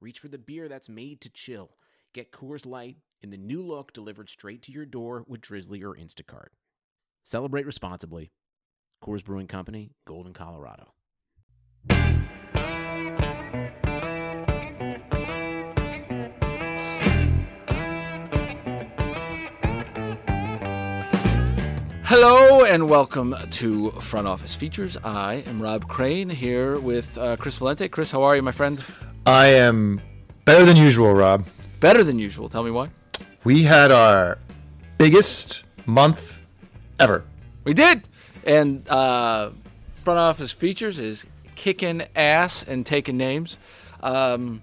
reach for the beer that's made to chill. Get Coors Light in the new look delivered straight to your door with Drizly or Instacart. Celebrate responsibly. Coors Brewing Company, Golden, Colorado. Hello and welcome to Front Office Features. I am Rob Crane here with uh, Chris Valente. Chris, how are you, my friend? I am better than usual, Rob. Better than usual. Tell me why. We had our biggest month ever. We did. And uh, Front Office Features is kicking ass and taking names. Um,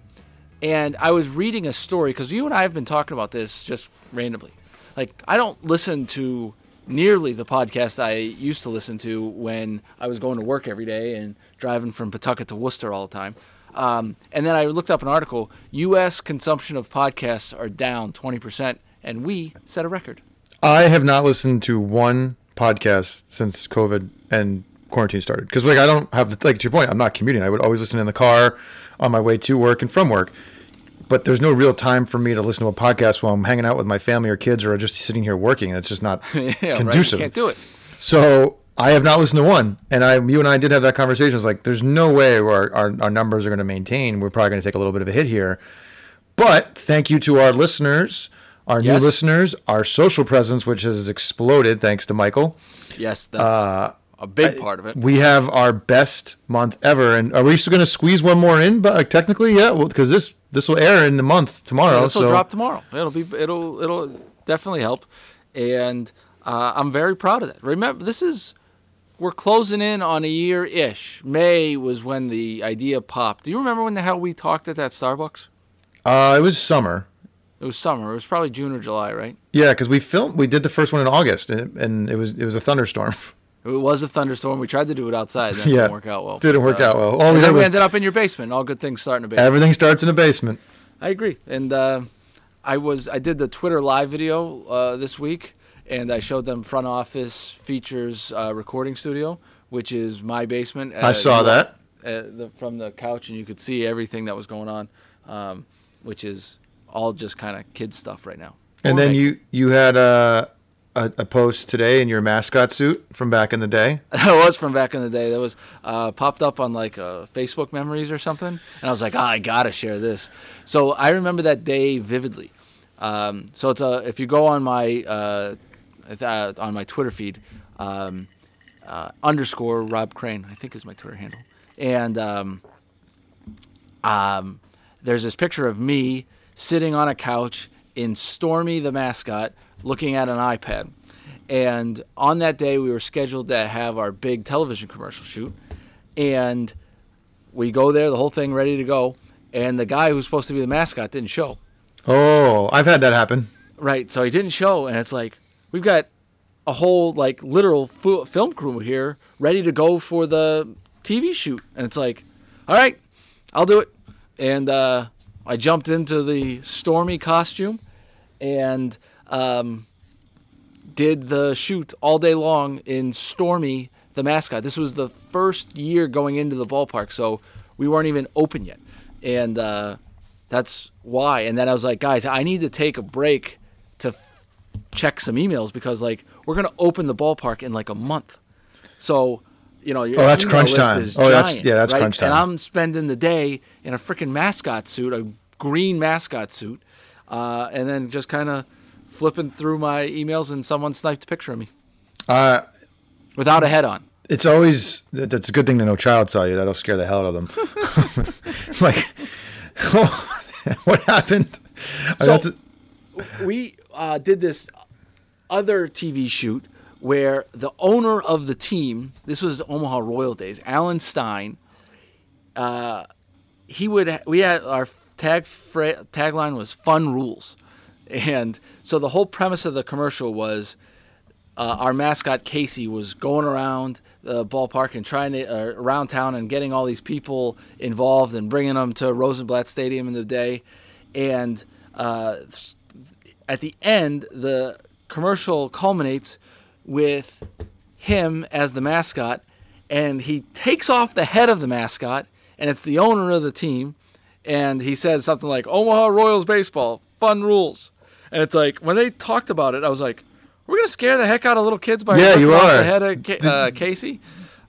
and I was reading a story because you and I have been talking about this just randomly. Like, I don't listen to nearly the podcast I used to listen to when I was going to work every day and driving from Pawtucket to Worcester all the time. Um, and then I looked up an article U.S. consumption of podcasts are down 20%, and we set a record. I have not listened to one podcast since COVID and quarantine started because, like, I don't have like to your point. I'm not commuting. I would always listen in the car on my way to work and from work. But there's no real time for me to listen to a podcast while I'm hanging out with my family or kids or just sitting here working. It's just not yeah, right? Conducive. can't do it. So I have not listened to one, and I, you and I did have that conversation. It's like there's no way our our, our numbers are going to maintain. We're probably going to take a little bit of a hit here. But thank you to our listeners, our Yes. new listeners, our social presence, which has exploded thanks to Michael. Yes, that's Uh, a big part of it. We have our best month ever, and are we still going to squeeze one more in? But like, technically, yeah, well, because this this will air in the month tomorrow. this will so drop tomorrow. It'll be it'll it'll definitely help, and uh, I'm very proud of that. Remember, this is we're closing in on a year ish. May was when the idea popped. Do you remember when the hell we talked at that Starbucks? uh, it was summer. It was summer. It was probably June or July, right? Yeah, because we filmed. We did the first one in August, and, and it was it was a thunderstorm. It was a thunderstorm. We tried to do it outside. That Yeah. didn't work out well. Didn't work Uh, out well. All and we then we was ended up in your basement. All good things start in a basement. everything starts in a basement. I agree. And uh, I was I did the Twitter live video uh, this week, and I showed them front office features uh, recording studio, which is my basement. I saw that. uh, the, from the couch, and you could see everything that was going on, um, which is all just kind of kid stuff right now. And then you you had a, a a post today in your mascot suit from back in the day. that was from back in the day. That was uh, popped up on like uh, Facebook memories or something, and I was like, oh, I gotta share this. So I remember that day vividly. Um, so it's a if you go on my uh, uh, on my Twitter feed, um, uh, underscore Rob Crane, I think is my Twitter handle, and um, um, there's this picture of me sitting on a couch in Stormy the mascot, looking at an iPad. And on that day, we were scheduled to have our big television commercial shoot, and we go there, the whole thing ready to go, and the guy who's supposed to be the mascot didn't show. Oh, I've had that happen. Right, so he didn't show, and it's like we've got a whole like literal fu- film crew here ready to go for the TV shoot, and it's like, all right, I'll do it. And uh, I jumped into the Stormy costume, and um, did the shoot all day long in Stormy the mascot. This was the first year going into the ballpark, so we weren't even open yet, and uh, that's why. And then I was like, guys, I need to take a break to f- check some emails because like we're gonna open the ballpark in like a month, so. You know, your Oh, that's crunch time. Oh, that's- yeah, that's right? crunch time. And I'm spending the day in a freaking mascot suit, a green mascot suit, uh, and then just kind of flipping through my emails, and someone sniped a picture of me Uh, without a head on. it's always that's a good thing to no child saw you. That'll scare the hell out of them. it's like, oh, what happened? So- that's- we uh, did this other TV shoot where the owner of the team, this was Omaha Royal days, Alan Stein. Uh, he would we had our tag fra- tagline was "Fun Rules," and so the whole premise of the commercial was uh, our mascot Casey was going around the ballpark and trying to uh, around town and getting all these people involved and bringing them to Rosenblatt Stadium in the day, and uh, at the end the commercial culminates with him as the mascot, and he takes off the head of the mascot, and it's the owner of the team, and he says something like Omaha Royals baseball, fun rules, and it's like when they talked about it, I was like we're gonna scare the heck out of little kids by Yeah, you are. the head of Ca- uh, Casey.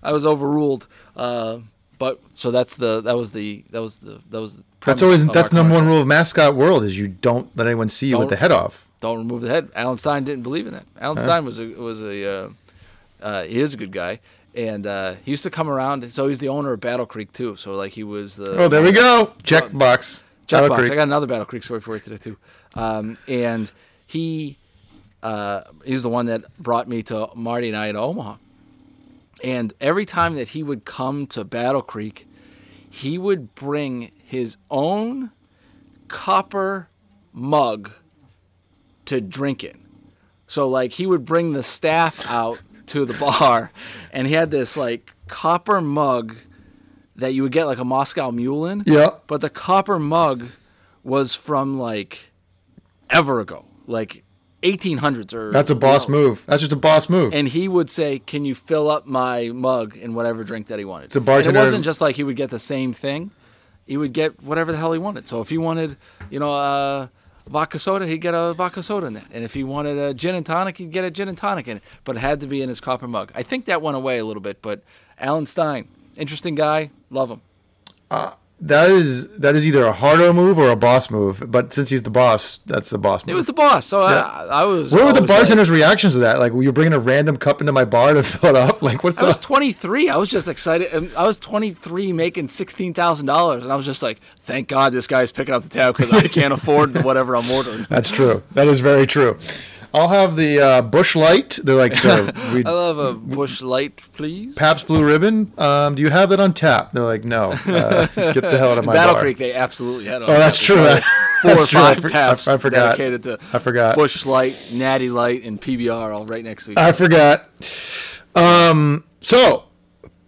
I was overruled. Uh, but so that's the that was the that was the that was the That's always that's the number one rule of mascot world is you don't let anyone see you with Don't- the head off. Don't remove the head. Alan Stein didn't believe in that. Alan Stein was a was a uh, uh, he is a good guy, and uh, he used to come around. So he's the owner of Battle Creek too. So like he was the Oh, there we go. Check box. Battle Checkbox. Creek. I got another Battle Creek story for you today too. Um, and he uh, he's the one that brought me to Marty and I in Omaha. And every time that he would come to Battle Creek, he would bring his own copper mug to drink in. So like he would bring the staff out to the bar and he had this like copper mug that you would get like a Moscow mule in. Yeah. But the copper mug was from like ever ago, like 1800s or. That's a boss you know. move. That's just a boss move. And he would say, "Can you fill up my mug in whatever drink that he wanted?" The bartender- And it wasn't just like he would get the same thing; he would get whatever the hell he wanted. So if he wanted, you know, uh, vodka soda, he'd get a vodka soda in that. And if he wanted a gin and tonic, he'd get a gin and tonic in it. But it had to be in his copper mug. I think that went away a little bit. But Alan Stein, interesting guy, love him. That is that is either a hardo move or a boss move. But since he's the boss, that's the boss move. He was the boss, so Yeah. I, I was. what were the always like- bartender's reactions to that? Like, were you bringing a random cup into my bar to fill it up? Like, what's that? I was 23. I was just excited. Um, I was 23 making $16,000. And I was just like, thank God this guy's picking up the tab because I can't afford whatever I'm ordering. That's true. That is very true. I'll have the uh, Busch Light. They're like, sir, we I love a Busch light, please. Pabst Blue Ribbon. Um, do you have that on tap? They're like, no. Uh, get the hell out of my Battle bar. Creek, they absolutely had. Oh, that's true. Four That's or true. I five taps I- I forgot. dedicated to I forgot. Busch Light, Natty Light, and PBR all right next to each other. I forgot. Um, so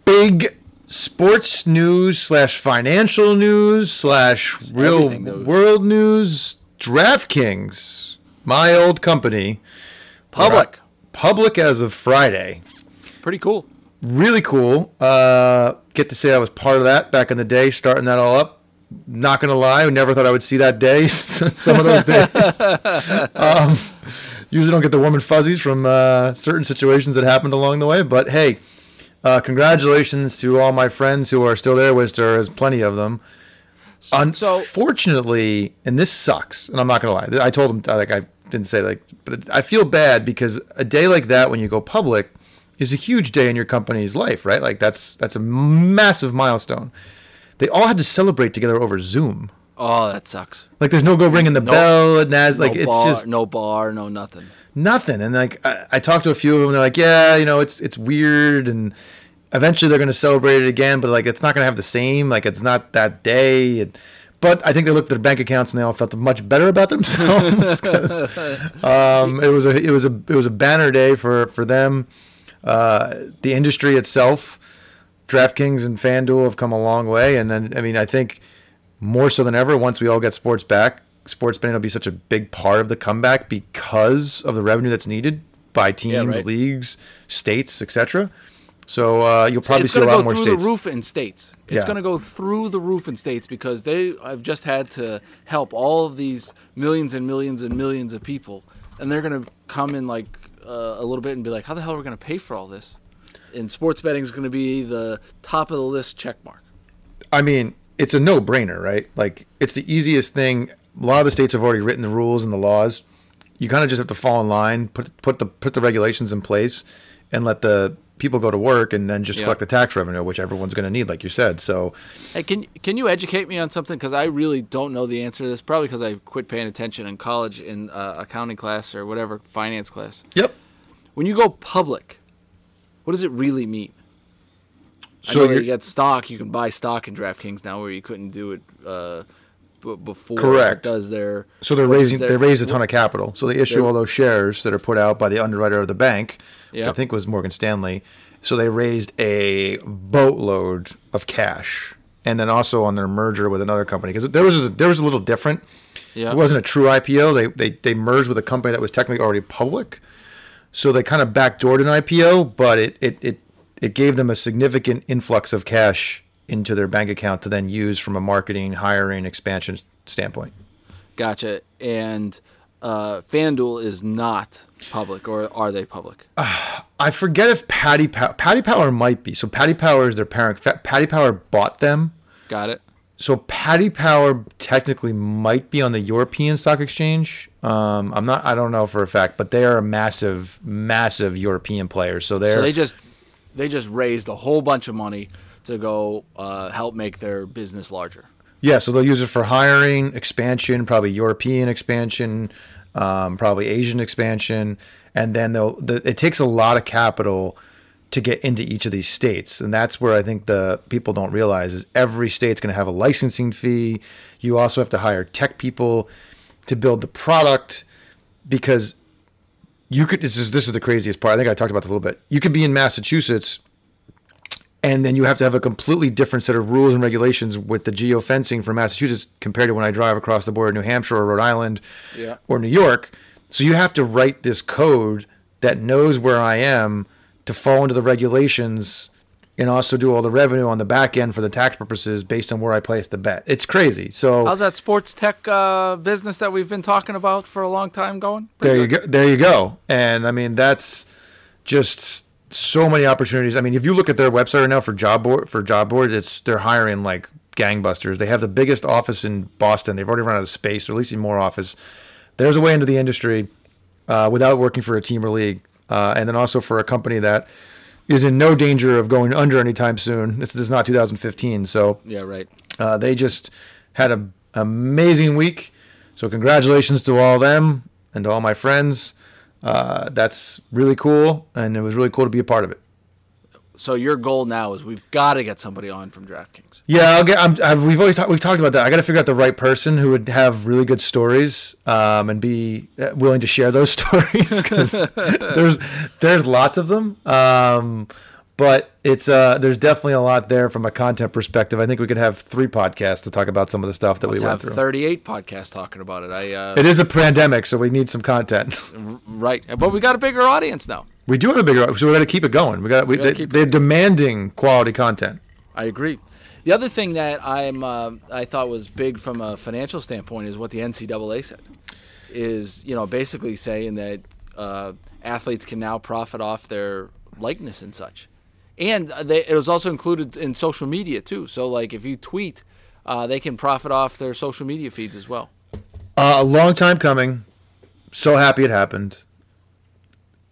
big sports news slash financial news slash real Everything world news. DraftKings, my old company, Public. public as of Friday. Pretty cool. Really cool. Uh, get to say I was part of that back in the day, starting that all up. Not gonna lie, I never thought I would see that day. Some of those days. um, usually don't get the warm and fuzzies from uh, certain situations that happened along the way. But hey, uh, congratulations to all my friends who are still there. Which there is plenty of them. Unfortunately, and this sucks, and I'm not gonna lie. I told him uh, like I didn't say like, but I feel bad because a day like that when you go public is a huge day in your company's life, right? Like that's that's a massive milestone. They all had to celebrate together over Zoom. Oh, that sucks. Like there's no go ringing the No- bell and that's like no it's bar, just no bar, no nothing. nothing. And like I, I talked to a few of them, they're like, yeah, you know, it's it's weird, and eventually they're gonna celebrate it again, but like it's not gonna have the same. Like it's not that day. And, but I think they looked at their bank accounts and they all felt much better about themselves. 'cause, um, it was a it was a it was a banner day for for them. Uh, the industry itself, DraftKings and FanDuel have come a long way, and then I mean I think more so than ever once we all get sports back sports betting will be such a big part of the comeback because of the revenue that's needed by teams right. leagues states etc so uh, you'll probably it's see a lot more states. It's going to go through the roof in states. It's Yeah. going to go through the roof in states because they have just had to help all of these millions and millions and millions of people, and they're going to come in like uh, a little bit and be like, "How the hell are we going to pay for all this?" And sports betting is going to be the top of the list check mark. i mean it's a no-brainer right like it's the easiest thing a lot of the states have already written the rules and the laws you kind of just have to fall in line put put the put the regulations in place and let the people go to work and then just Yeah. collect the tax revenue which everyone's going to need like you said so Hey, can can you educate me on something? Because I really don't know the answer to this. Probably because I quit paying attention in college in uh, accounting class or whatever finance class. yep When you go public, what does it really mean? I So you get stock. You can buy stock in DraftKings now, where you couldn't do it uh, b- before Correct. it does their. So they're raising their- they raised a ton of capital. So they issue all those shares that are put out by the underwriter of the bank, which I think was Morgan Stanley. So they raised a boatload of cash, and then also on their merger with another company because there was there was a little different. Yeah. It wasn't a true IPO. They, they they merged with a company that was technically already public, so they kind of backdoored an IPO, but it it it, it gave them a significant influx of cash into their bank account to then use from a marketing, hiring, expansion standpoint. Gotcha. And uh, FanDuel is not public, or are they public? I forget if Paddy Power, Paddy Power might be. So Paddy Power is their parent. Fa- Paddy Power bought them. Got it. So Paddy Power technically might be on the European Stock Exchange. Um, I'm not. I don't know for a fact, but they are a massive, massive European player. So they're So they just they just raised a whole bunch of money to go uh, help make their business larger. yeah. So they'll use it for hiring, expansion, probably European expansion, um, probably Asian expansion, and then they'll. The, it takes a lot of capital to get into each of these states, and that's where I think the people don't realize is every state's going to have a licensing fee. You also have to hire tech people to build the product because you could. This is this is the craziest part. I think I talked about this a little bit. You could be in Massachusetts and then you have to have a completely different set of rules and regulations with the geofencing for Massachusetts compared to when I drive across the border, New Hampshire or Rhode Island Yeah. or New York. So you have to write this code that knows where I am to fall into the regulations and also do all the revenue on the back end for the tax purposes based on where I place the bet. It's crazy. So How's that sports tech uh, business that we've been talking about for a long time going? there you go. There you go. And I mean, that's just so many opportunities. I mean, if you look at their website right now for job board for job board, it's they're hiring like gangbusters. They have the biggest office in Boston. They've already run out of space, or at least more office. There's a way into the industry uh, without working for a team or league, uh, and then also for a company that is in no danger of going under anytime soon. This, this is not 2015, so Yeah, right. uh, they just had an amazing week. So congratulations to all them and to all my friends. Uh, that's really cool, and it was really cool to be a part of it. So your goal now is we've got to get somebody on from DraftKings. Yeah, I'll get. I'm, I've, we've always talked. We've talked about that. I got to figure out the right person who would have really good stories um, and be uh, willing to share those stories because there's there's lots of them. Um, but it's uh, there's definitely a lot there from a content perspective. I think we could have three podcasts to talk about some of the stuff that Let's we went have through. 38 podcasts talking about it. I uh, It is a pandemic, so we need some content. right, but we got a bigger audience now. We do have a bigger, so we got to keep it going. We got, we, gotta they, they're demanding quality content. I agree. The other thing that I'm uh, I thought was big from a financial standpoint is what the NCAA said. Is you know basically saying that uh, athletes can now profit off their likeness and such, and they, it was also included in social media too. So like if you tweet, uh, they can profit off their social media feeds as well. Uh, a long time coming. So happy it happened.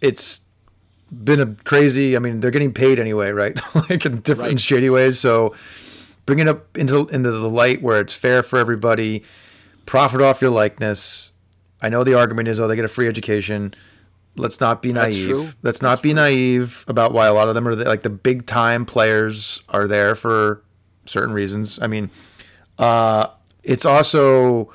It's been a crazy. I mean, they're getting paid anyway, right? like in different Right. shady ways. So bring it up into into the light where it's fair for everybody. Profit off your likeness. I know the argument is, oh, they get a free education. Let's not be That's naive. true. Let's not be naive about why a lot of them are the, like the big time players are there for certain reasons. I mean, uh, it's also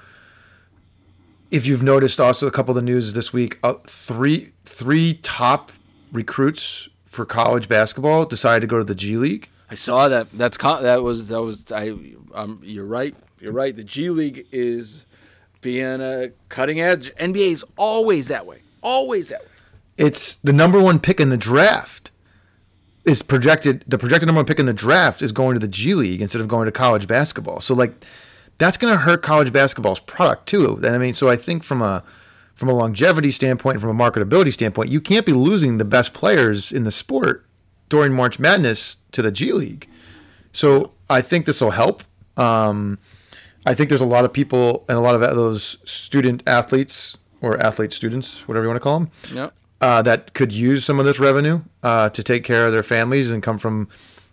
if you've noticed also a couple of the news this week, uh, three three top recruits for college basketball decided to go to the G League. I saw that. That's that was that was I. Um, you're right. You're right. The G League is being a cutting edge. NBA is always that way. Always that way. It's the number one pick in the draft. Is projected the projected number one pick in the draft is going to the G League instead of going to college basketball. So like that's going to hurt college basketball's product too. And I mean, so I think from a from a longevity standpoint, from a marketability standpoint, you can't be losing the best players in the sport during March Madness to the G League. So I think this will help. Um, I think there's a lot of people and a lot of those student athletes or athlete students, whatever you want to call them, Yep. Uh, that could use some of this revenue uh, to take care of their families and come from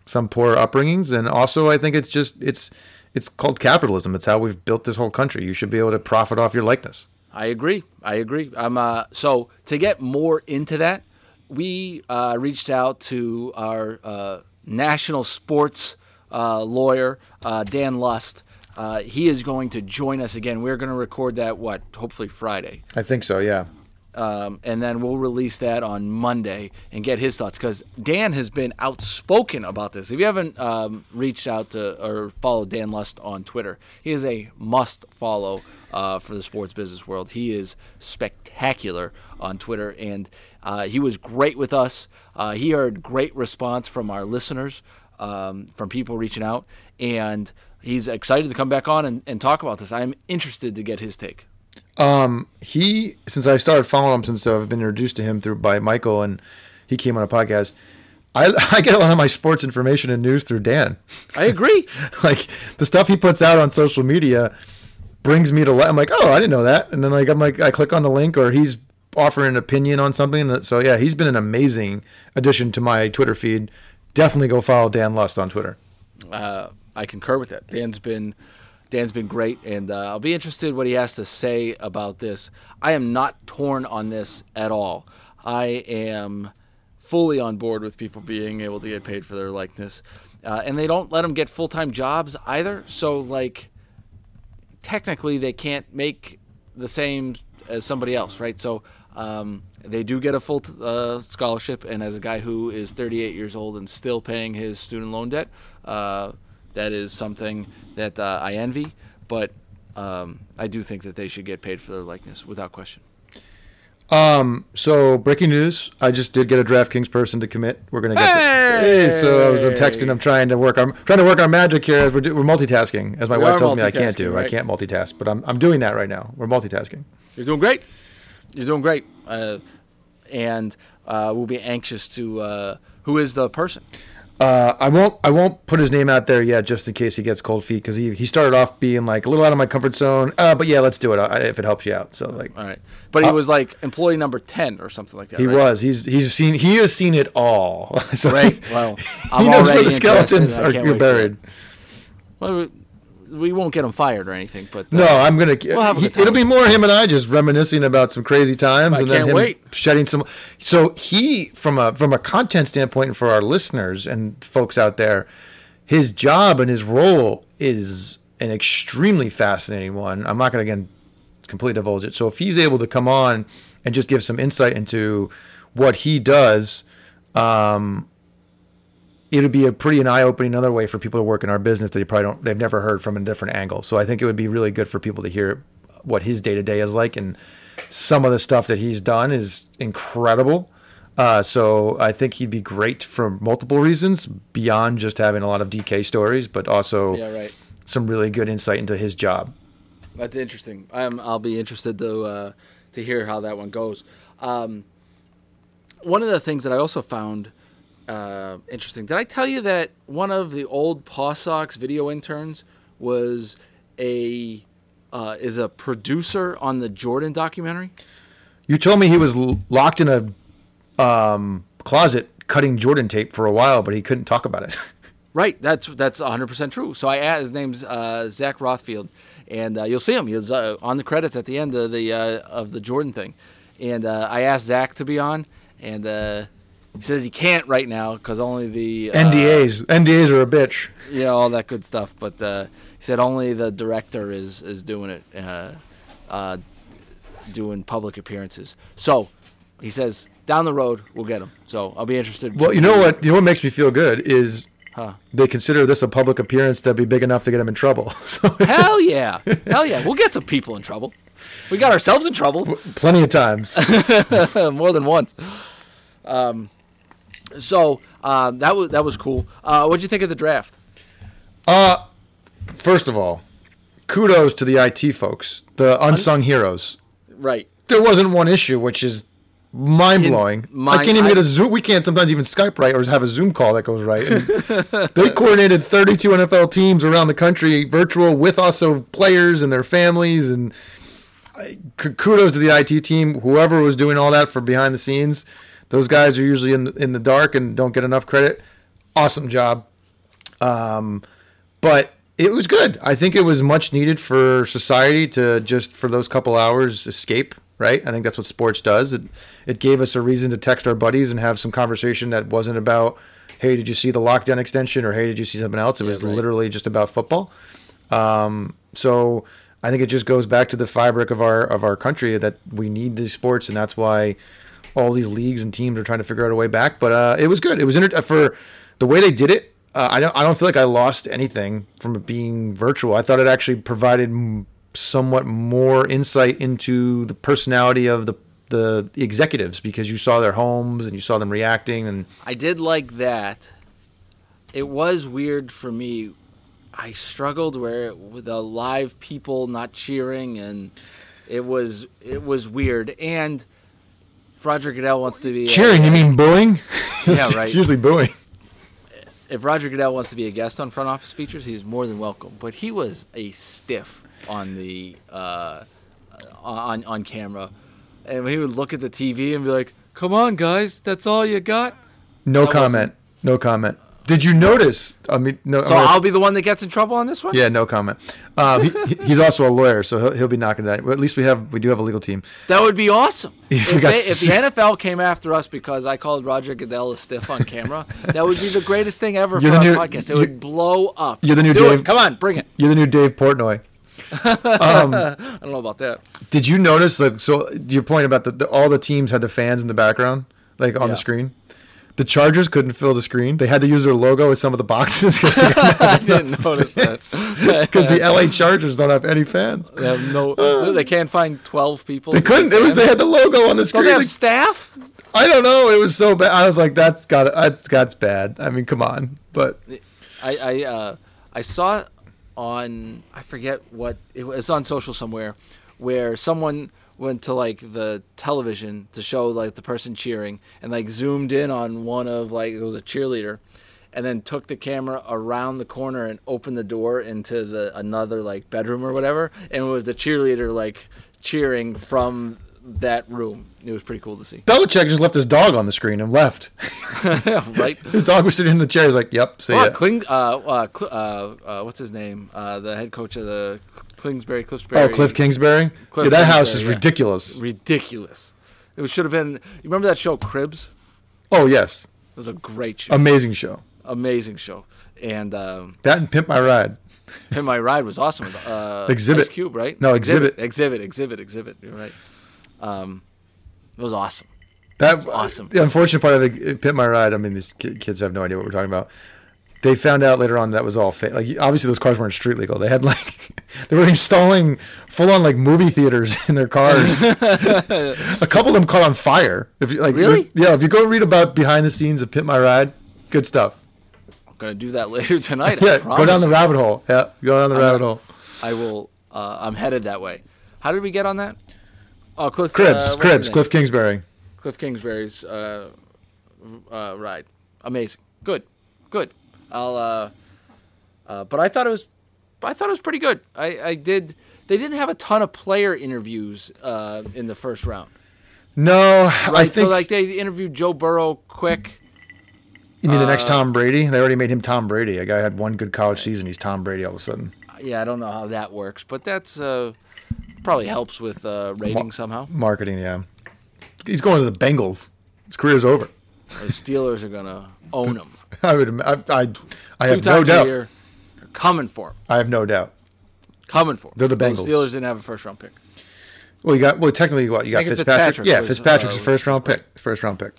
some poor upbringings. And also, I think it's just it's it's called capitalism. It's how we've built this whole country. You should be able to profit off your likeness. I agree. I agree. I'm uh, so to get more into that, we uh, reached out to our uh, national sports uh, lawyer, uh, Dan Lust, uh, he is going to join us again. We're going to record that what hopefully Friday, I think so. Yeah. Um, and then we'll release that on Monday and get his thoughts because Dan has been outspoken about this. If you haven't um, reached out to or followed Dan Lust on Twitter, he is a must follow uh, for the sports business world. He is spectacular on Twitter, and uh, he was great with us. Uh, he heard great response from our listeners, um, from people reaching out, and he's excited to come back on and, and talk about this. I'm interested to get his take. Um, he since I started following him since I've been introduced to him through by Michael and he came on a podcast. I, I get a lot of my sports information and news through Dan. I agree. like the stuff he puts out on social media brings me to I'm like, oh, I didn't know that, and then like I'm like I click on the link or he's offering an opinion on something. So yeah, he's been an amazing addition to my Twitter feed. Definitely go follow Dan Lust on Twitter. uh, I concur with that. Dan's been Dan's been great, and uh, I'll be interested what he has to say about this. I am not torn on this at all. I am fully on board with people being able to get paid for their likeness, uh, and they don't let them get full time jobs either. So like, technically, they can't make the same as somebody else, right? So. Um, they do get a full uh, scholarship, and as a guy who is 38 years old and still paying his student loan debt, uh, that is something that uh, I envy. But um, I do think that they should get paid for their likeness without question. Um, so breaking news, I just did get a DraftKings person to commit. We're gonna get. Hey! Hey! So I was texting. I'm trying to work. I'm trying to work on magic here. As we're, do- we're multitasking, as my We wife tells me I can't do. I can't multitask, but I'm I'm doing that right now. We're multitasking. You're doing great. You're doing great. Uh, and uh, we'll be anxious to. Uh, who is the person? Uh, I won't. I won't put his name out there yet, just in case he gets cold feet, because he, he started off being like a little out of my comfort zone. Uh, but yeah, let's do it uh, if it helps you out. So like, All right. But he Uh, was like employee number 10 or something like that. he right? was. He's he's seen. He has seen it all. so Right. Well, I'm he knows where the skeletons interested, and I are can't wait for buried. Well, we, won't get him fired or anything, but uh, No, I'm gonna. have a he- good time. it'll be more him and I just reminiscing about some crazy times, I and then him wait. shedding some. So he, from a from a content standpoint, and for our listeners and folks out there, his job and his role is an extremely fascinating one. I'm not gonna again completely divulge it. So if he's able to come on and just give some insight into what he does, um, it would be a pretty an eye-opening another way for people to work in our business that they probably don't they've never heard from a different angle. So I think it would be really good for people to hear what his day-to-day is like and some of the stuff that he's done is incredible. Uh, so I think he'd be great for multiple reasons beyond just having a lot of DK stories, but also Yeah, right. some really good insight into his job. That's interesting. I'm, I'll be interested to uh, to hear how that one goes. Um, one of the things that I also found uh, interesting. Did I tell you that one of the old Paw Sox video interns was a uh, is a producer on the Jordan documentary? You told me he was l- locked in a um, closet cutting Jordan tape for a while, but he couldn't talk about it. Right, that's that's 100 percent true. So I asked, his name's uh, Zach Rothfield, and uh, you'll see him. He's uh, on the credits at the end of the uh, of the Jordan thing, and uh, I asked Zach to be on, and uh, he says he can't right now because only the uh, NDAs, NDAs are a bitch. yeah, all that good stuff. But uh, he said only the director is is doing it, uh, uh, doing public appearances. So he says down the road we'll get him. So I'll be interested. Well, you know what? You know what makes me feel good is Huh. they consider this a public appearance that'd be big enough to get him in trouble. So Hell yeah, hell yeah, we'll get some people in trouble. We got ourselves in trouble. plenty of times. more than once. Um, so um, that was that was cool. Uh, what'd you think of the draft? Uh, first of all, kudos to the IT folks, the unsung heroes. Right. There wasn't one issue, which is mind blowing. I can't even get a Zoom. We can't sometimes even Skype right or have a Zoom call that goes right. They coordinated 32 NFL teams around the country, virtual, with also players and their families. And I- kudos to the IT team, whoever was doing all that for behind the scenes. Those guys are usually in the, in the dark and don't get enough credit. Awesome job. Um, but it was good. I think it was much needed for society to just for those couple hours escape. Right. I think that's what sports does. It it gave us a reason to text our buddies and have some conversation that wasn't about, hey, did you see the lockdown extension or hey, did you see something else? It was right. literally just about football. Um, so I think it just goes back to the fabric of our of our country that we need these sports, and that's why all these leagues and teams are trying to figure out a way back. But uh, it was good. It was inter- for the way they did it. Uh, I don't I don't feel like I lost anything from it being virtual. I thought it actually provided m- somewhat more insight into the personality of the the executives because you saw their homes and you saw them reacting and I did like that. It was weird for me. I struggled where it, with the live people not cheering, and it was it was weird. And if Roger Goodell wants to be a- cheering. You mean booing? Yeah, It's right. usually booing. if Roger Goodell wants to be a guest on Front Office Features, he's more than welcome. But he was a stiff on the uh, on on camera, and he would look at the TV and be like, "Come on, guys, that's all you got." No That comment. No comment. Did you notice? I mean, no. So I'm gonna- I'll be the one that gets in trouble on this one. yeah, no comment. Um, he, he- he's also a lawyer, so he'll, he'll be knocking that. Well, at least we have we do have a legal team. That would be awesome. If If, they, if the NFL came after us because I called Roger Goodell a stiff on camera, that would be the greatest thing ever You're for our new- podcast. It would blow up. you're the new Do Dave- it. Come on, bring it. You're the new Dave Portnoy. I don't know about that. Did you notice like so? Your point about the, the all the teams had the fans in the background, like on Yeah. the screen. The Chargers couldn't fill the screen. They had to use their logo as some of the boxes I didn't notice that. Because the LA Chargers don't have any fans. They have no. They can't find twelve people. They couldn't. It was they had the logo on the screen. Don't they have staff? I don't know. It was so bad. I was like, that's got that's that's bad. I mean, come on. But I I uh, I saw on I forget what it was on social somewhere where someone went to like the television to show like the person cheering and like zoomed in on one of like it was a cheerleader and then took the camera around the corner and opened the door into the another like bedroom or whatever and it was the cheerleader like cheering from that room. It was pretty cool to see. Belichick just left his dog on the screen and left. right? His dog was sitting in the chair. He's like, "Yep, see Oh, ya." Kling, uh, uh, uh, uh, what's his name? Uh, the head coach of the Kingsbury, Cliffsbury. Oh, Cliff Kingsbury. Cliff yeah, that house is yeah. ridiculous. Ridiculous. It should have been. You remember that show Cribs? Oh yes, It was a great show, amazing show. amazing show, and um, That and Pimp My Ride. Pimp My Ride was awesome. Uh, Xzibit. Ice Cube, right? No, Xzibit, Xzibit, Xzibit, Xzibit. You're right. Um, it was awesome. That awesome. The unfortunate part of it, Pimp My Ride. I mean, these kids have no idea what we're talking about. They found out later on that was all fake. Like obviously those cars weren't street legal. They had like they were installing full on like movie theaters in their cars. a couple of them caught on fire. If you like, Really? Yeah. If you go read about behind the scenes of Pimp My Ride, good stuff. I'm gonna do that later tonight. Yeah, go down the rabbit hole. Yeah, go down the I'm rabbit gonna- hole. I will. Uh, I'm headed that way. How did we get on that? Oh, Cliff. Cribs, uh, Cribs. Cliff Kingsbury. Cliff Kingsbury's uh, uh, ride. Amazing. Good. Good. I'll. Uh, uh, but I thought it was. I thought it was pretty good. I, I did. They didn't have a ton of player interviews uh, in the first round, No, right? I think so like they interviewed Joe Burrow quick. you mean the next uh, Tom Brady. They already made him Tom Brady. A guy had one good college season. He's Tom Brady all of a sudden. Yeah, I don't know how that works, but that's uh, probably helps with uh, rating somehow. Marketing, yeah. He's going to the Bengals. His career's over. The Steelers are gonna own him. I would. I. I, I have no doubt. year, coming for him. I have no doubt. Coming for him. They're the Bengals. Steelers didn't have a first round pick. Well, you got. Well, technically, what you got? Fitzpatrick. Fitzpatrick Yeah, was, Fitzpatrick's uh, a first round pick. First round pick.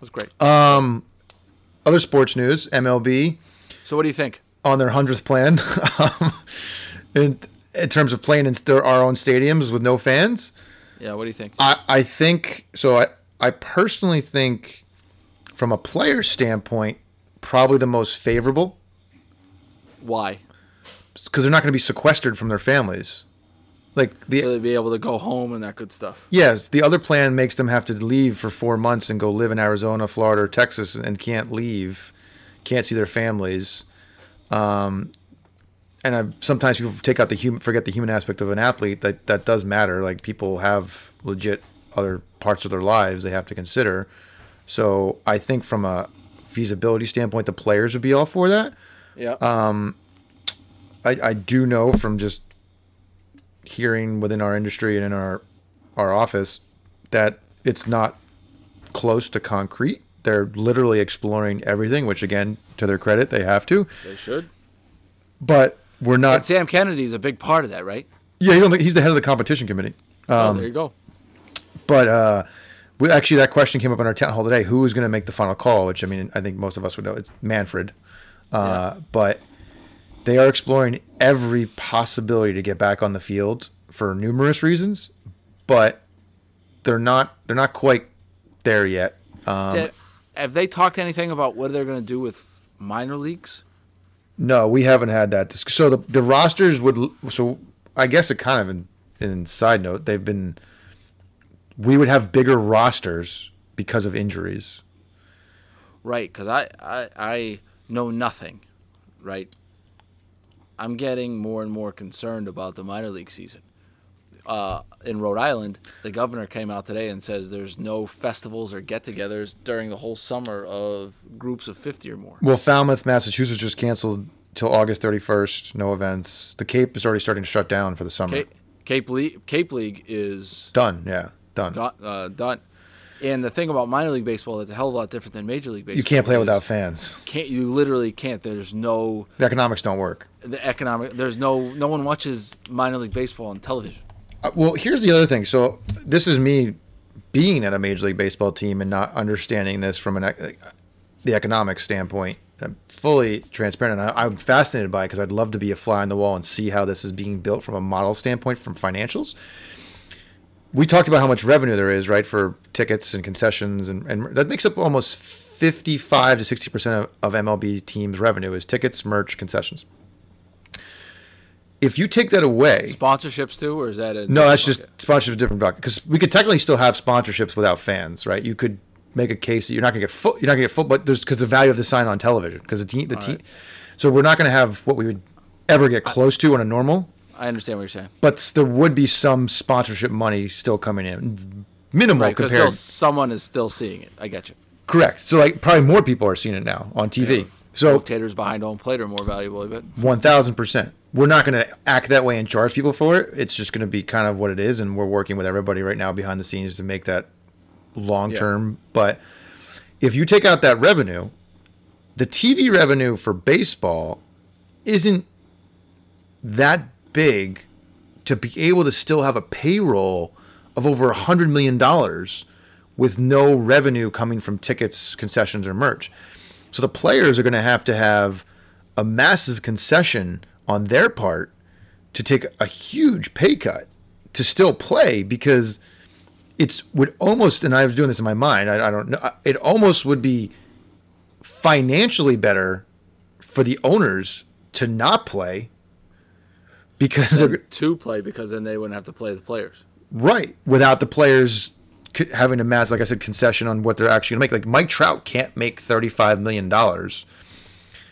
Was great. Um, Other sports news: MLB so what do you think? on their hundredth plan. um, in in terms of playing in their our own stadiums with no fans. Yeah, what do you think? I, I think so. I, I personally think, from a player standpoint, probably the most favorable Why? because they're not going to be sequestered from their families. Like the So they'd be able to go home and that good stuff. yes, the other plan makes them have to leave for four months and go live in Arizona, Florida, or Texas, and can't leave, can't see their families. Um, and I, sometimes people take out the human, forget the human aspect of an athlete. That that does matter. Like people have legit other parts of their lives they have to consider. So I think from a feasibility standpoint, the players would be all for that. Yeah. Um, I, I do know from just hearing within our industry and in our our office that it's not close to concrete. They're literally exploring everything, which again, to their credit, they have to. they should. But we're And not. Sam Kennedy's a big part of that, right? Yeah, he's, on the, he's the head of the competition committee. oh, there you go. But uh, we actually that question came up in our town hall today. Who is going to make the final call? Which I mean, I think most of us would know. It's Manfred. Uh, But they are exploring every possibility to get back on the field for numerous reasons, but they're not. They're not quite there yet. Um, Yeah, have they talked anything about what they're going to do with minor leagues? No, we haven't had that. So the the rosters would. So I guess it kind of in, in side note they've been. We would have bigger rosters because of injuries. Right, because I, I I know nothing, right? I'm getting more and more concerned about the minor league season. Uh, in Rhode Island, the governor came out today and says there's no festivals or get-togethers during the whole summer of groups of 50 or more. Well, Falmouth, Massachusetts just canceled till August 31st. No events. The Cape is already starting to shut down for the summer. Cape, Cape League, Cape League is Done. Yeah, done. got, uh, done. And the thing about minor league baseball that's a hell of a lot different than major league baseball. You can't play without fans. Can't you literally can't? There's no The economics don't work. the economic. There's no no one watches minor league baseball on television. Uh, well, here's the other thing. So this is me being at a major league baseball team and not understanding this from an ec- the economic standpoint. I'm fully transparent, and I, I'm fascinated by it because I'd love to be a fly on the wall and see how this is being built from a model standpoint, from financials. We talked about how much revenue there is, right, for tickets and concessions, and, and that makes up almost 55 to 60 percent of, of MLB teams' revenue is tickets, merch, concessions. If you take that away, Sponsorships too, or is that a no, that's just sponsorships different bucket because we could technically still have sponsorships without fans, right? You could make a case that you're not going to get full, you're not going to get full, but there's because the value of the sign on television because the team, the team, so we're not going to have what we would ever get close to on a normal, I understand what you're saying. but there would be some sponsorship money still coming in, minimal Right, because still someone is still seeing it. I get you. Correct. So like probably more people are seeing it now on TV. Yeah. So Rotators behind home plate are more valuable, I bet. One thousand percent. We're not going to act that way and charge people for it. It's just going to be kind of what it is, and we're working with everybody right now behind the scenes to make that long Yeah. term. But if you take out that revenue, the TV revenue for baseball isn't that big to be able to still have a payroll of over a hundred million dollars with no revenue coming from tickets, concessions, or merch. So the players are going to have to have a massive concession on their part to take a huge pay cut to still play because it's would almost and I was doing this in my mind I, I don't know it almost would be financially better for the owners to not play because they're To play because then they wouldn't have to play the players. right without the players c- having to match like I said concession on what they're actually going to make like Mike Trout can't make 35 million dollars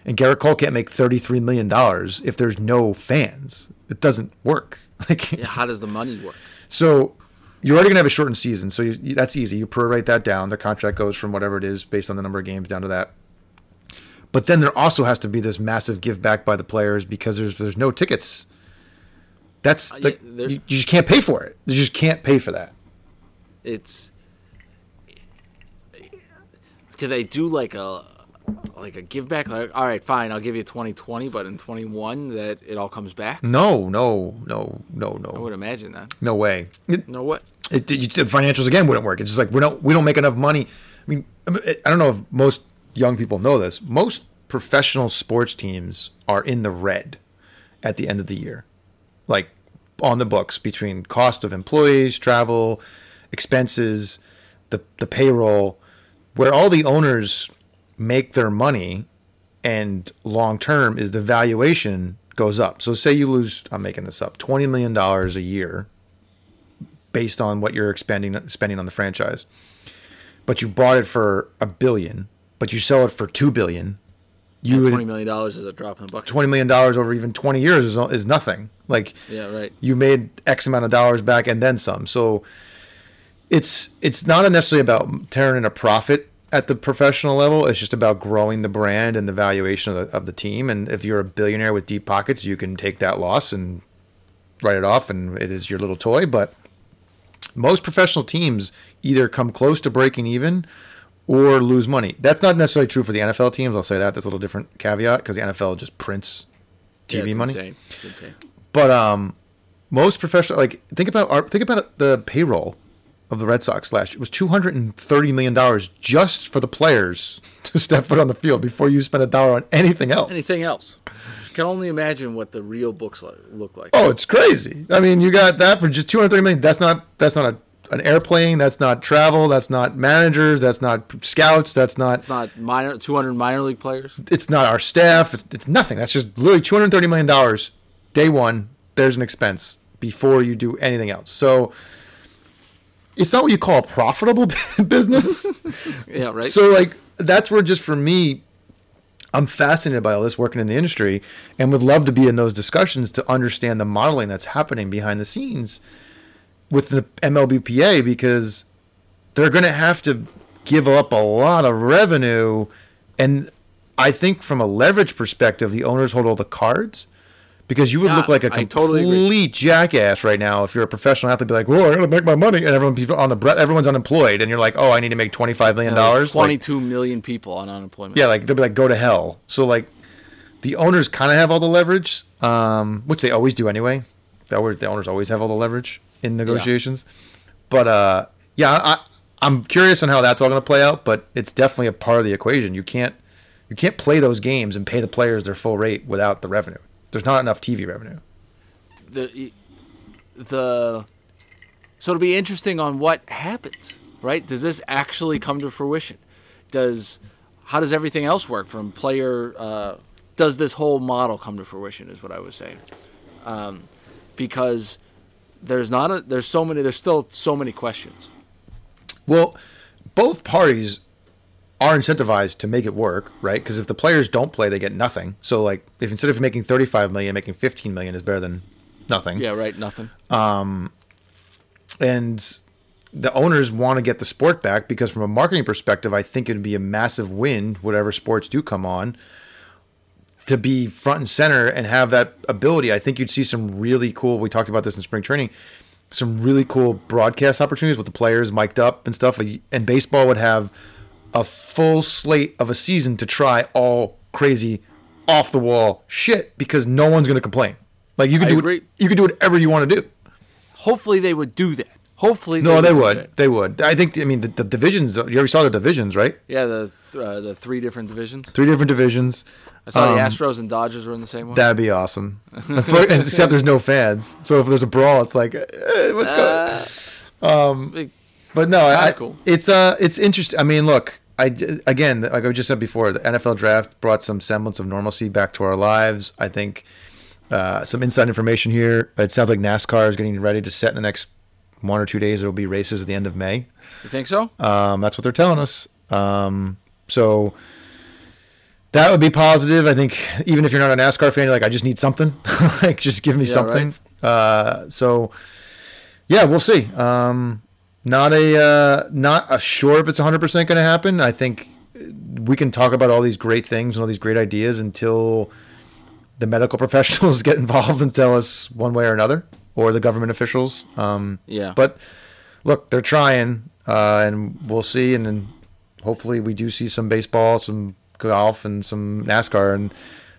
and Gerrit Cole can't make 33 million dollars if there's no fans it doesn't work like Yeah, how does the money work? so you're already going to have a shortened season, so you, you, that's easy. You prorate that down. The contract goes from whatever it is based on the number of games down to that. But then there also has to be this massive give back by the players because there's there's no tickets. That's Uh, like yeah, you, you just can't pay for it. You just can't pay for that. It's do they do like a like a give back? Like, all right, fine, I'll give you 2020, but in 21 that it all comes back. No, no, no, no, no I would imagine that. no way. It, know what? it, it, the financials again wouldn't work. It's just like we don't we don't make enough money. I mean, I don't know if most young people know this. Most professional sports teams are in the red at the end of the year, like on the books between cost of employees, travel, expenses, the the payroll, where all the owners make their money and long term is the valuation goes up. So say you lose I'm making this up, 20 million dollars a year based on what you're expending spending on the franchise. But you bought it for a billion, but you sell it for 2 billion. You and 20 million dollars is a drop in the bucket. 20 million dollars over even 20 years is is nothing. Like Yeah, right. you made X amount of dollars back and then some. So it's it's not necessarily about tearing in a profit at the professional level. It's just about growing the brand and the valuation of the, of the team. And if you're a billionaire with deep pockets, you can take that loss and write it off, and it is your little toy. But most professional teams either come close to breaking even or lose money. That's not necessarily true for the NFL teams. I'll say that. That's a little different caveat because the NFL just prints TV it's money. Insane. Insane. But um, most professional like think about our think about the payroll of the Red Sox last year. It was two hundred and thirty million dollars just for the players to step foot on the field before you spend a dollar on anything else. Anything else? Can only imagine what the real books like, look like. Oh, it's crazy. I mean, you got that for just two hundred thirty million. That's not that's not a, an airplane. That's not travel. That's not managers. That's not scouts. That's not It's not minor 200 minor league players. it's not our staff. It's, it's nothing. That's just literally two hundred thirty million dollars. Day one, there's an expense before you do anything else. So it's not what you call a profitable business. Yeah, right. So like that's where just for me, I'm fascinated by all this working in the industry and would love to be in those discussions to understand the modeling that's happening behind the scenes with the MLBPA because they're going to have to give up a lot of revenue and I think from a leverage perspective the owners hold all the cards because you would Yeah, look like a complete totally jackass right now if you're a professional athlete be like, "Well, I got to make my money." And everyone people on the everyone's unemployed and you're like, "Oh, I need to make 25 million dollars." Like, 22 million people on unemployment. yeah, like they'll be like, go to hell. So like, the owners kind of have all the leverage, um, which they always do anyway. The, owners- the owners always have all the leverage in negotiations. But uh, yeah, I, I'm curious on how that's all going to play out. But it's definitely a part of the equation. You can't you can't play those games and pay the players their full rate without the revenue. There's not enough TV revenue. the the so it'll be interesting on what happens right? Does this actually come to fruition? Does how does everything else work from player uh, does this whole model come to fruition is what i was saying. Um, because there's not a there's so many there's still so many questions. Well, both parties are incentivized to make it work, right? Because if the players don't play, they get nothing. So like, if instead of making 35 million, making 15 million is better than nothing. yeah right nothing Um, And the owners want to get the sport back because from a marketing perspective, I think it'd be a massive win whatever sports do come on to be front and center and have that ability. I think you'd see some really cool. We talked about this in spring training. Some really cool broadcast opportunities with the players mic'd up and stuff. And baseball would have a full slate of a season to try all crazy, off the wall shit because no one's going to complain. Like you can I do agree. it, you can do whatever you want to do. hopefully they would do that hopefully No, they do would. that. They would. I think. I mean, the, the divisions. You already saw the divisions, right? yeah the uh, the three different divisions Three different divisions. i saw Um, the astros and dodgers were in the same one That'd be awesome. Except there's no fans, so if there's a brawl, it's like, eh, what's going? Big- But no, I, cool. it's uh, it's interesting. I mean, look, I again, like I just said before, the NFL draft brought some semblance of normalcy back to our lives. I think uh, some inside information here. It sounds like NASCAR is getting ready to set in the next one or two days. There will be races at the end of May. you think so Um, that's what they're telling us. Um, so that would be positive. I think even if you're not a NASCAR fan, you're like, I just need something. like, just give me Yeah, something. Uh, so yeah, we'll see. Um, not a uh, not a sure if it's 100 percent going to happen. I think we can talk about all these great things and all these great ideas until the medical professionals get involved and tell us one way or another, or the government officials. Um, Yeah. But look, they're trying, uh, and we'll see. And then hopefully we do see some baseball, some golf, and some NASCAR. And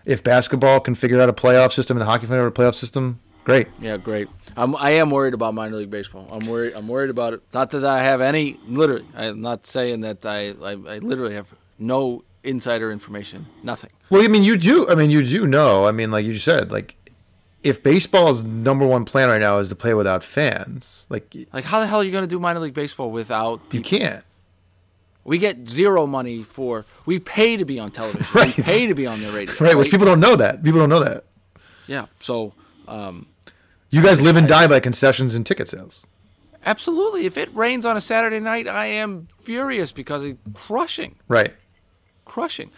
if basketball can figure out a playoff system and the hockey can figure out a playoff system, great. Yeah, great. I'm I am worried about minor league baseball. I'm worried. I'm worried about it. Not that I have any. Literally, I'm not saying that I. I, I literally have no insider information. Nothing. Well, I mean, you do. I mean, you do know. I mean, like you said, like if baseball's number one plan right now is to play without fans, like Like, how the hell are you going to do minor league baseball without? you can't. We get zero money for. We pay to be on television. Right. We pay to be on the radio. Right, which people don't know that. People don't know that. Yeah. So, um, You guys live and die by concessions and ticket sales. absolutely. If it rains on a Saturday night, I am furious because it's crushing, Right. crushing,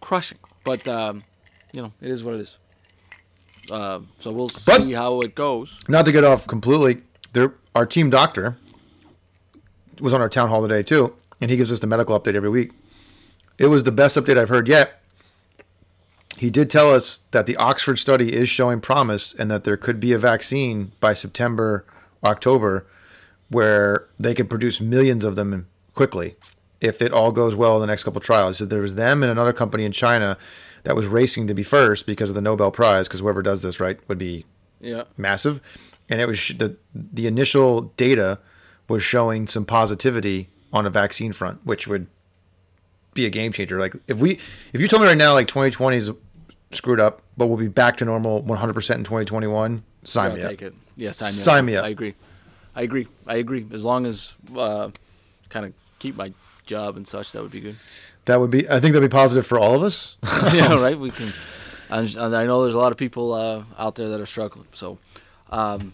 crushing. But um, you know, it is what it is. Um, so we'll But- see how it goes. Not to get off completely, there our team doctor was on our town hall today too, and he gives us the medical update every week. It was the best update I've heard yet. He did tell us that the Oxford study is showing promise and that there could be a vaccine by September, October, where they could produce millions of them quickly if it all goes well in the next couple of trials. So there was them and another company in China that was racing to be first because of the Nobel Prize, because whoever does this right would be Yeah. massive, and it was sh- the the initial data was showing some positivity on a vaccine front, which would be a game changer. Like if we if you told me right now like 2020 is screwed up, but we'll be back to normal 100 percent in 2021, sign I'll me up. take it. Yeah, sign me Sign up. me up. I agree. I agree. I agree. As long as uh, kind of keep my job and such, that would be good. That would be I think that'd be positive for all of us. yeah, right. We can. And I know there's a lot of people uh, out there that are struggling. So, um,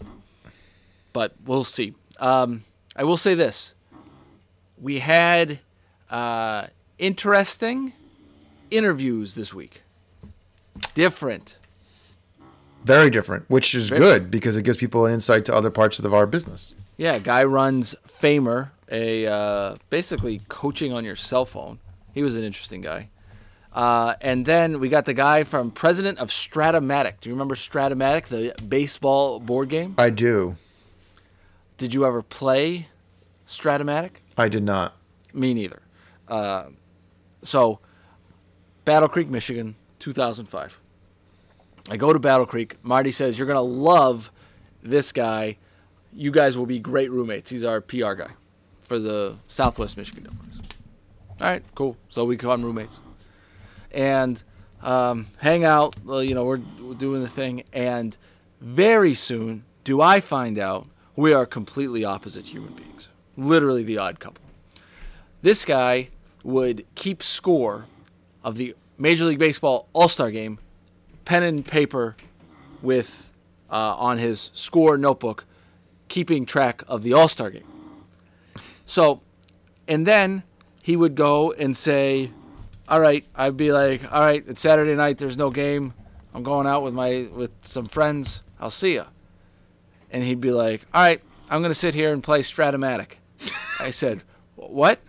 but we'll see. Um, I will say this: we had uh, interesting interviews this week. Different. Very different, which is good because it gives people an insight to other parts of our business. Yeah, guy runs Famer, a uh, basically coaching on your cell phone. He was an interesting guy. Uh, and then we got the guy from president of Stratomatic. Do you remember Stratomatic, the baseball board game? I do. Did you ever play Stratomatic? I did not. Me neither. Uh, so, Battle Creek, Michigan, 2005. I go to Battle Creek. Marty says, You're going to love this guy. You guys will be great roommates. He's our PR guy for the Southwest Michigan Delphinics. All right, cool. So we become roommates. And um, hang out. You know, we're, we're doing the thing. And very soon do I find out we are completely opposite human beings. Literally the odd couple this guy would keep score of the Major League Baseball All Star game, pen and paper, with uh, on his score notebook, keeping track of the All Star game. So, and then he would go and say, "All right," I'd be like, "All right, it's Saturday night. There's no game. I'm going out with my with some friends. I'll see ya." And he'd be like, "All right, I'm gonna sit here and play Stratomatic." I said, "What?"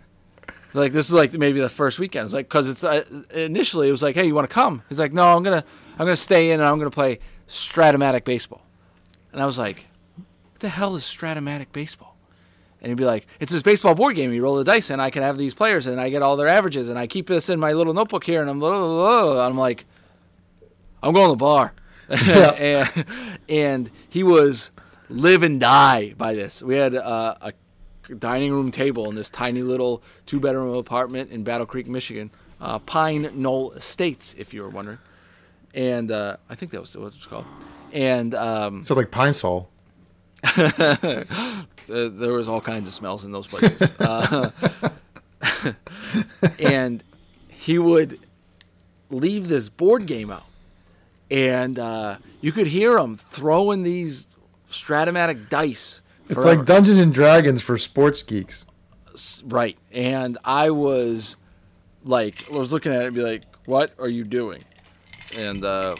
Like this is like maybe the first weekend. It's like because it's uh, initially it was like, hey, you want to come? He's like, no, I'm gonna I'm gonna stay in and I'm gonna play Stratomatic baseball. And I was like, what the hell is Stratomatic baseball? And he'd be like, it's this baseball board game. You roll the dice and I can have these players and I get all their averages and I keep this in my little notebook here and I'm blah, blah, blah. I'm like, I'm going to the bar. and, and he was live and die by this. We had uh, a dining room table in this tiny little two bedroom apartment in Battle Creek, Michigan. Uh, Pine Knoll Estates, if you were wondering. And uh, I think that was what it's called. And um, So like Pine Sol. there was all kinds of smells in those places. uh, and he would leave this board game out, and uh, you could hear him throwing these Stratomatic dice. It's forever. like Dungeons and Dragons for sports geeks. Right. And I was like, I was looking at it and be like, what are you doing? And uh,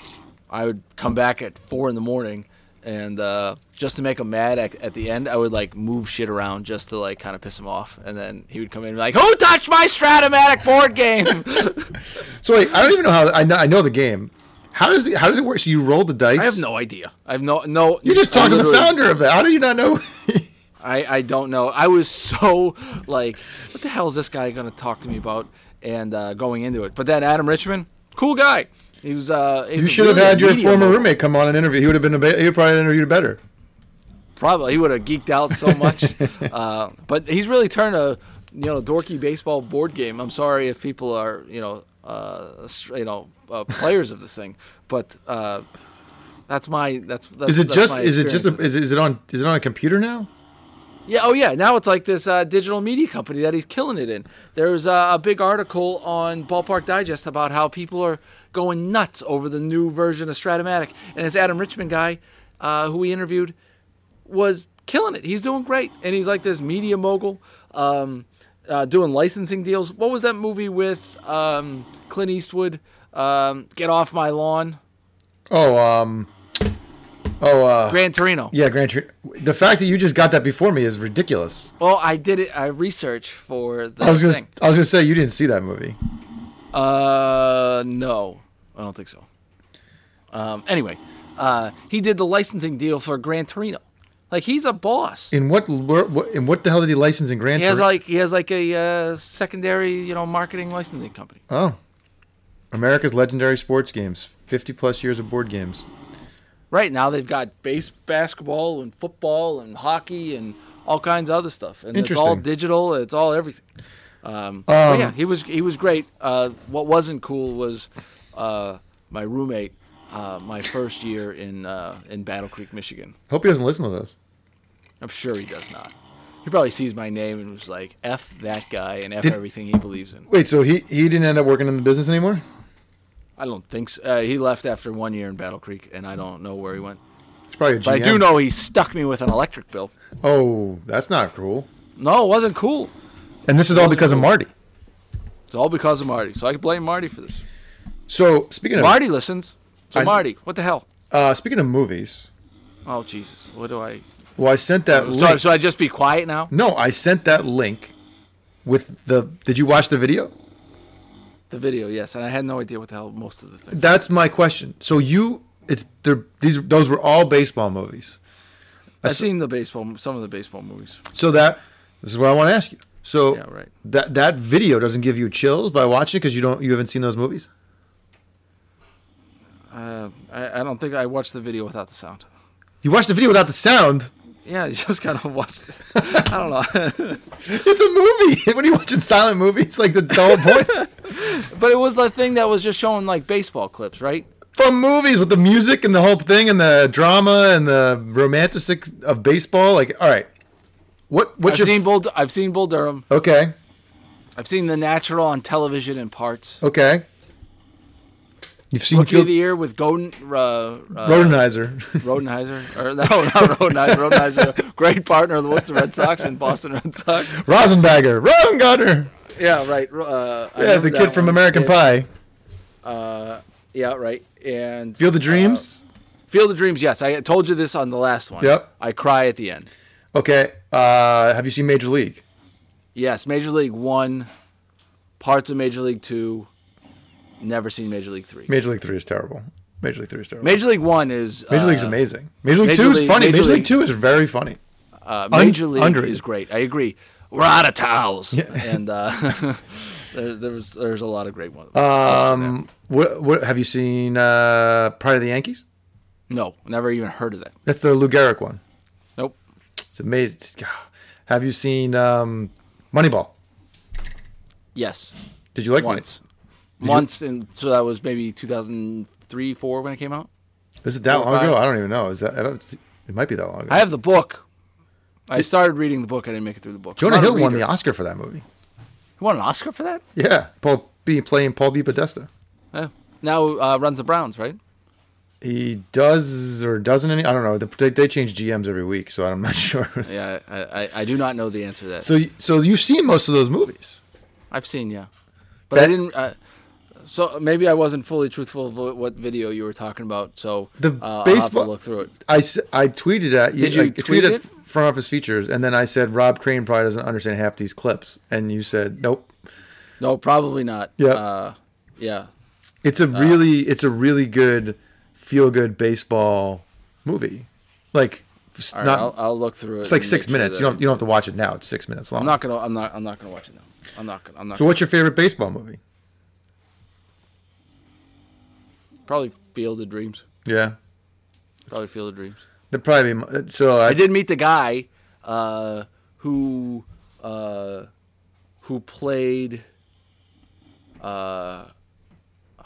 I would come back at four in the morning and uh, just to make him mad at, at the end, I would like move shit around just to like kind of piss him off. And then he would come in and be like, who touched my Stratomatic board game? So wait, I don't even know how I know, I know the game. How does the how did it work? So you roll the dice. I have no idea. I have no, no. You just talked to the founder of that. How do you not know? I, I don't know. I was so like, what the hell is this guy going to talk to me about? And uh, going into it, but then Adam Richman, cool guy. He was. Uh, he you was should have really a had your former roommate come on and interview. He would have been a be- he would probably interviewed better. Probably he would have geeked out so much. uh, but he's really turned a you know dorky baseball board game. I'm sorry if people are you know uh, you know uh, players of this thing, but uh, that's my that's, that's Is it that's just is it just a, is, it- is it on is it on a computer now? Yeah, oh yeah. Now it's like this uh, digital media company that he's killing it in. There's uh, a big article on Ballpark Digest about how people are going nuts over the new version of Stratomatic, and this Adam Richman guy, uh, who we interviewed, was killing it. He's doing great, and he's like this media mogul, um, uh, doing licensing deals. What was that movie with um, Clint Eastwood? Um, Get off my lawn, Oh um oh uh Gran Torino. yeah Gran Torino. The fact that you just got that before me is ridiculous. Well, I did it. I researched for the I was gonna thing. I was gonna say you didn't see that movie. Uh, no, I don't think so. Um, anyway, uh, he did the licensing deal for Gran Torino. Like he's a boss. In what what in what the hell did he license in Gran He has like he has like a uh, secondary, you know, marketing licensing company. Oh. America's legendary sports games. 50 plus years of board games. Right now they've got base basketball and football and hockey and all kinds of other stuff, and it's all digital. It's all everything. Um, Um, yeah, he was he was great. Uh, what wasn't cool was uh, my roommate. Uh, my first year in uh, in Battle Creek, Michigan. Hope he doesn't listen to this. I'm sure he does not. He probably sees my name and was like, "F that guy" and F Did- everything he believes in. Wait, so he, he didn't end up working in the business anymore? I don't think so. Uh, he left after one year in Battle Creek, and I don't know where he went. He's probably a GM. But I do know he stuck me with an electric bill. Oh, that's not cool. No, it wasn't cool. And this is all because of Marty. It's all because of Marty. So I can blame Marty for this. So speaking of Marty listens. So I- Marty, what the hell? uh, speaking of movies, Oh Jesus, what do I? Well, I sent that link. So, so I just be quiet now? no, I sent that link with the. Did you watch the video? The video, yes, and I had no idea what the hell most of the thing. That's my question. So you, it's they're, these those were all baseball movies. I've seen the baseball, some of the baseball movies. So that this is what I want to ask you. So Yeah, right. that that video doesn't give you chills by watching it because you don't you haven't seen those movies. Uh, I, I don't think I watched the video without the sound. You watched the video without the sound. Yeah, you just kind of watched it. I don't know, It's a movie. What are you watching silent movies? Like the, whole point but it was the thing that was just showing like baseball clips, right? from movies with the music and the whole thing and the drama and the romantic of baseball. Like, all right, what what's I've your seen Bull. I've seen Bull Durham. okay I've seen The Natural on television in parts. okay? You've seen Rookie Field, of the Year with Golden uh, uh, Rodenizer. Rodenheiser, or no, not Rodenheiser. Rodenheiser, great partner of the Worcester Red Sox and Boston Red Sox. Rosenbagger, Rosengarter. Yeah, right. Uh, Yeah, the kid from one. American Pie. Yeah, right. And Field of Dreams. uh, Field of Dreams. Yes, I told you this on the last one. Yep. I cry at the end. okay. Uh, have you seen Major League? Yes, Major League One, parts of Major League Two. Never seen Major League Three. Major League Three is terrible. Major League Three is terrible. Major League One is Major uh, League's amazing. Major League Major Two is funny. Major Major League League- Two is very funny. Uh, Un- Major League underrated. is great. I agree. We're out of towels, and uh, there, there's there's a lot of great ones. Um, what, what have you seen? Uh, Pride of the Yankees. no, never even heard of that. That's the Lou Gehrig one. Nope. It's amazing. It's- Have you seen um, Moneyball? Yes, Did you like once, you- once, and so that was maybe 2003, four when it came out. Is it that long ago? I don't even know. Is that? I don't, it might be that long ago. I have the book. I started reading the book. I didn't make it through the book. Jonah I'm not a Hill won the. Oscar for that movie. He won an Oscar for that. Yeah, Paul being playing Paul DePodesta. Yeah. Now uh, runs the Browns, right? He does or doesn't any. I don't know. They, they change GMs every week, so I'm not sure. Yeah, I, I, I do not know the answer to that. So, so you've seen most of those movies. I've seen, yeah, but I didn't. Uh, so maybe I wasn't fully truthful of what, video you were talking about. So The uh, baseball- look through it. I, I tweeted at you. Did you I tweet tweeted it? front office features, and then I said Rob Crane probably doesn't understand half these clips, and you said nope. No, probably not. Yeah. Uh, yeah. It's a really it's a really good feel good baseball movie. Like right, not I'll, I'll look through it. it's like six make sure minutes. You don't you don't have to watch it now. It's six minutes long. I'm not gonna. I'm not. I'm not gonna watch it now. I'm not. gonna I'm not. so what's your favorite baseball movie? Probably Field of Dreams. Yeah, Probably Field of Dreams. that'd probably be so. I, I did meet the guy uh, who uh, who played uh, uh,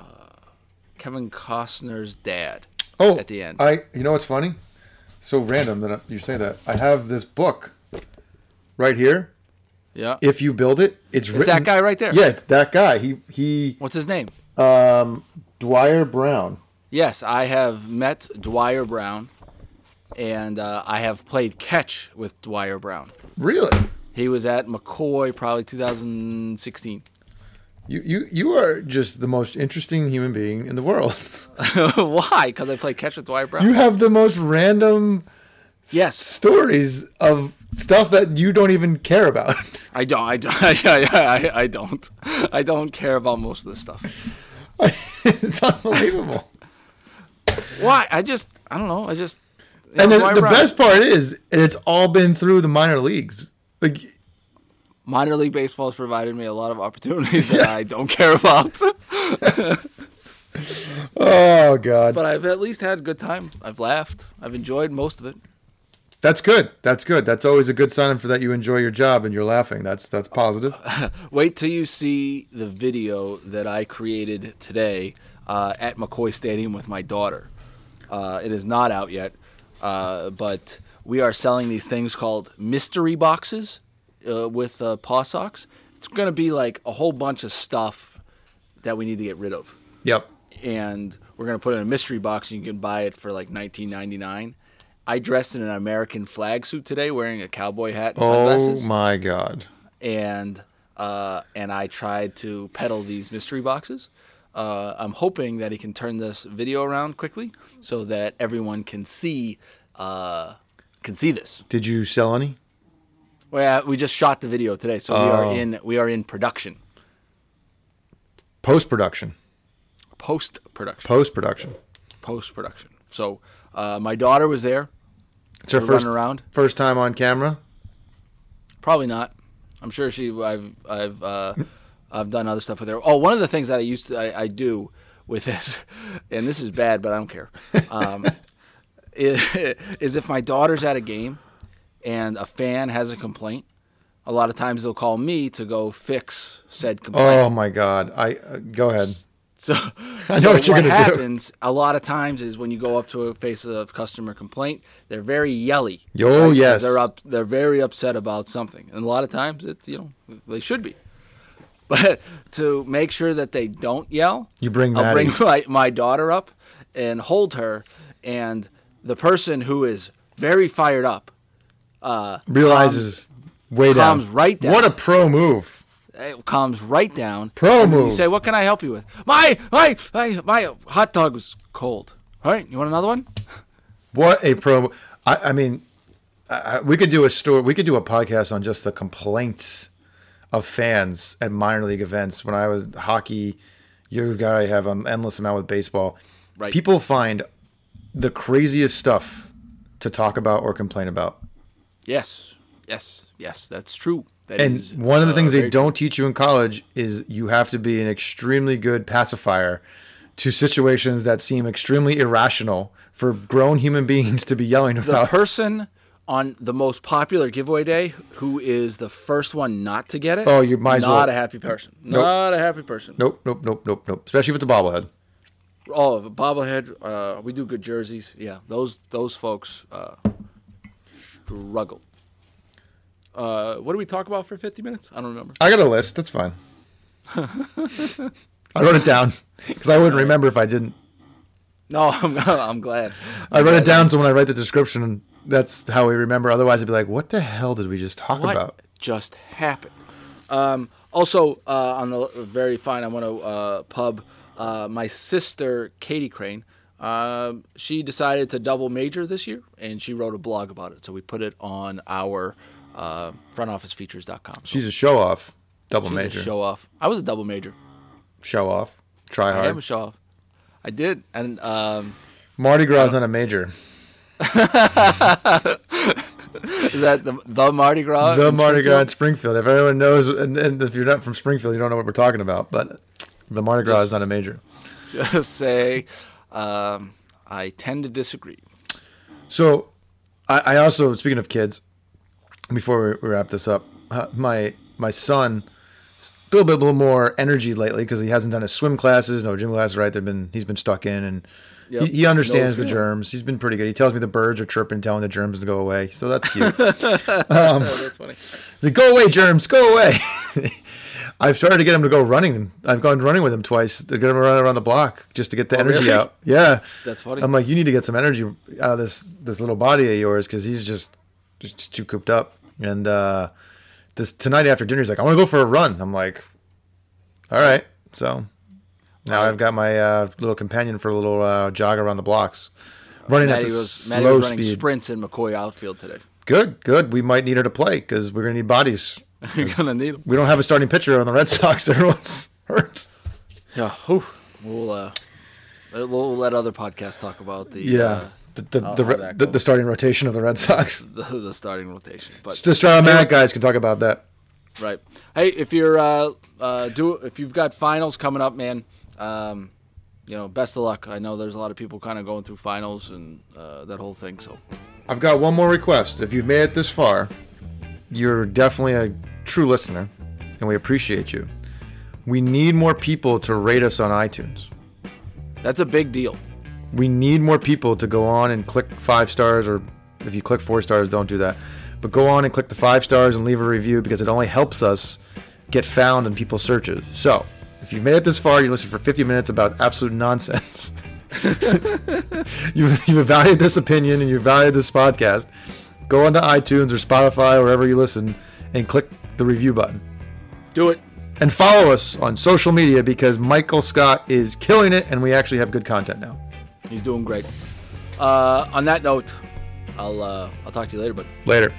Kevin Costner's dad. Oh, at the end. I you know what's funny? So random that you say that. I have this book right here. Yeah. If you build it, it's, It's that guy right there. Yeah, it's that guy. He he. What's his name? Um, Dwier Brown. Yes, I have met Dwier Brown, and uh, I have played catch with Dwier Brown. Really? He was at McCoy probably 2016. You you you are just the most interesting human being in the world. Why? Because I played catch with Dwier Brown. you have the most random s- Yes. stories of stuff that you don't even care about. I don't. I don't. I, I, I don't. I don't care about most of this stuff. it's unbelievable. Why? I just. I don't know. I just. and know, the best part is it's all been through the minor leagues. Like minor league baseball has provided me a lot of opportunities that I don't care about. Oh God, but I've at least had a good time. I've laughed. I've enjoyed most of it. That's good. That's good. That's always a good sign for that you enjoy your job and you're laughing. That's that's positive. Wait till you see the video that I created today uh, at McCoy Stadium with my daughter. Uh, it is not out yet, uh, but we are selling these things called mystery boxes uh, with uh, PawSox. It's going to be like a whole bunch of stuff that we need to get rid of. Yep. and we're gonna put it in a mystery box and you can buy it for like 19.99 i dressed in an american flag suit today wearing a cowboy hat and sunglasses. Oh my God. and uh, and i tried to peddle these mystery boxes uh, i'm hoping that he can turn this video around quickly so that everyone can see uh, can see this Did you sell any? well, yeah, we just shot the video today so we are Oh. in we are in production Post production. post production Post production. post production so uh, my daughter was there It's her first around. first time on camera. Probably not. I'm sure she. I've I've uh, I've done other stuff with her. Oh, one of the things that I used to I, I do with this, and this is bad, but I don't care. Um, is, is if my daughter's at a game and a fan has a complaint, a lot of times they'll call me to go fix said complaint. Oh my God. I uh, go ahead. So, I know so what you're gonna do. happens a lot of times is when you go up to a face of customer complaint, they're very yelly. Yo, 'Cause yes. they're up. They're very upset about something, and a lot of times it's you know they should be. But to make sure that they don't yell, You bring I'll bring my, my daughter up and hold her, and the person who is very fired up uh, Realizes way down. calms right down. What a pro move. It calms right down. Pro and You say, "What can I help you with?" My my my my hot dog was cold. All right, you want another one? What a pro. I, I mean, I, I- we could do a story. We could do a podcast on just the complaints of fans at minor league events. When I was hockey, you guy have an endless amount with baseball. Right. People find the craziest stuff to talk about or complain about. Yes, yes, yes. That's true. That And is, one of the uh, things they don't teach you in college is you have to be an extremely good pacifier to situations that seem extremely irrational for grown human beings to be yelling about. The person on the most popular giveaway day who is the first one not to get it. Oh, you might as not well- a happy person. Nope. Not a happy person. Nope, nope, nope, nope, nope. Especially with the bobblehead. Oh, the bobblehead. Uh, we do good jerseys. Yeah, those those folks uh, struggle. Uh, what do we talk about for 50 minutes? I don't remember. I got a list. That's fine. I wrote it down because I wouldn't remember if I didn't. No, I'm, I'm glad. I wrote it down so when I write the description, that's how we remember. Otherwise, it'd be like, "What the hell did we just talk what about?" just happened? Um, also, uh, on the very fine, I want to uh, pub uh, my sister Katie Crane. Um she decided to double major this year, and she wrote a blog about it. So we put it on our uh, frontofficefeatures.com. She's a show off, double she's major, show. off. I was a double major. Show off, try hard. I am a show off. I did, and um, Mardi Gras is not a major. is that the, the Mardi Gras? the Mardi Gras in Springfield? If everyone knows, and, and if you're not from Springfield, you don't know what we're talking about. But the Mardi Gras is not a major. Just say, um, I tend to disagree. So, I, I also speaking of kids, before we wrap this up, uh, my my son, a little bit, little more energy lately because he hasn't done his swim classes, no gym classes. Right, they've been he's been stuck in, and Yep. he, he understands No the germs. He's been pretty good. He tells me the birds are chirping, telling the germs to go away. So that's cute. oh, that's funny. He's like, go away, germs, go away. I've started to get him to go running. I've gone running with him twice to get him around around the block just to get the Oh, energy really? out. Yeah, That's funny. I'm like, you need to get some energy out of this this little body of yours because he's just just too cooped up. And uh, this tonight after dinner, he's like, I want to go for a run. I'm like, all right. So now. I've got my uh, little companion for a little uh, jog around the blocks, running Maddie at the was, Maddie slow was running speed. sprints in McCoy outfield today. Good, good. We might need her to play because we're gonna need bodies. You're gonna need them. We don't have a starting pitcher on the Red Sox. Everyone's hurt. Yeah. whew. We'll uh, we'll we'll let other podcasts talk about the Yeah, uh, the the, how- the, how the, the starting rotation of the Red Sox. the, starting rotation. But Just our Matt guys can talk about that. Right. Hey, if you're uh, uh, do if you've got finals coming up, man, um, you know, best of luck. I know there's a lot of people kind of going through finals and uh, that whole thing. So I've got one more request. If you've made it this far, you're definitely a true listener, and we appreciate you. We need more people to rate us on iTunes. that's a big deal. We need more people to go on and click five stars, or if you click four stars, don't do that. But go on and click the five stars and leave a review because it only helps us get found in people's searches. So, if you've made it this far, you listened for 50 minutes about absolute nonsense. you've, you've evaluated this opinion and you've evaluated this podcast. Go onto iTunes or Spotify or wherever you listen and click the review button. Do it. And follow us on social media because Michael Scott is killing it and we actually have good content now. He's doing great. Uh, on that note, I'll uh, I'll talk to you later, but. Later.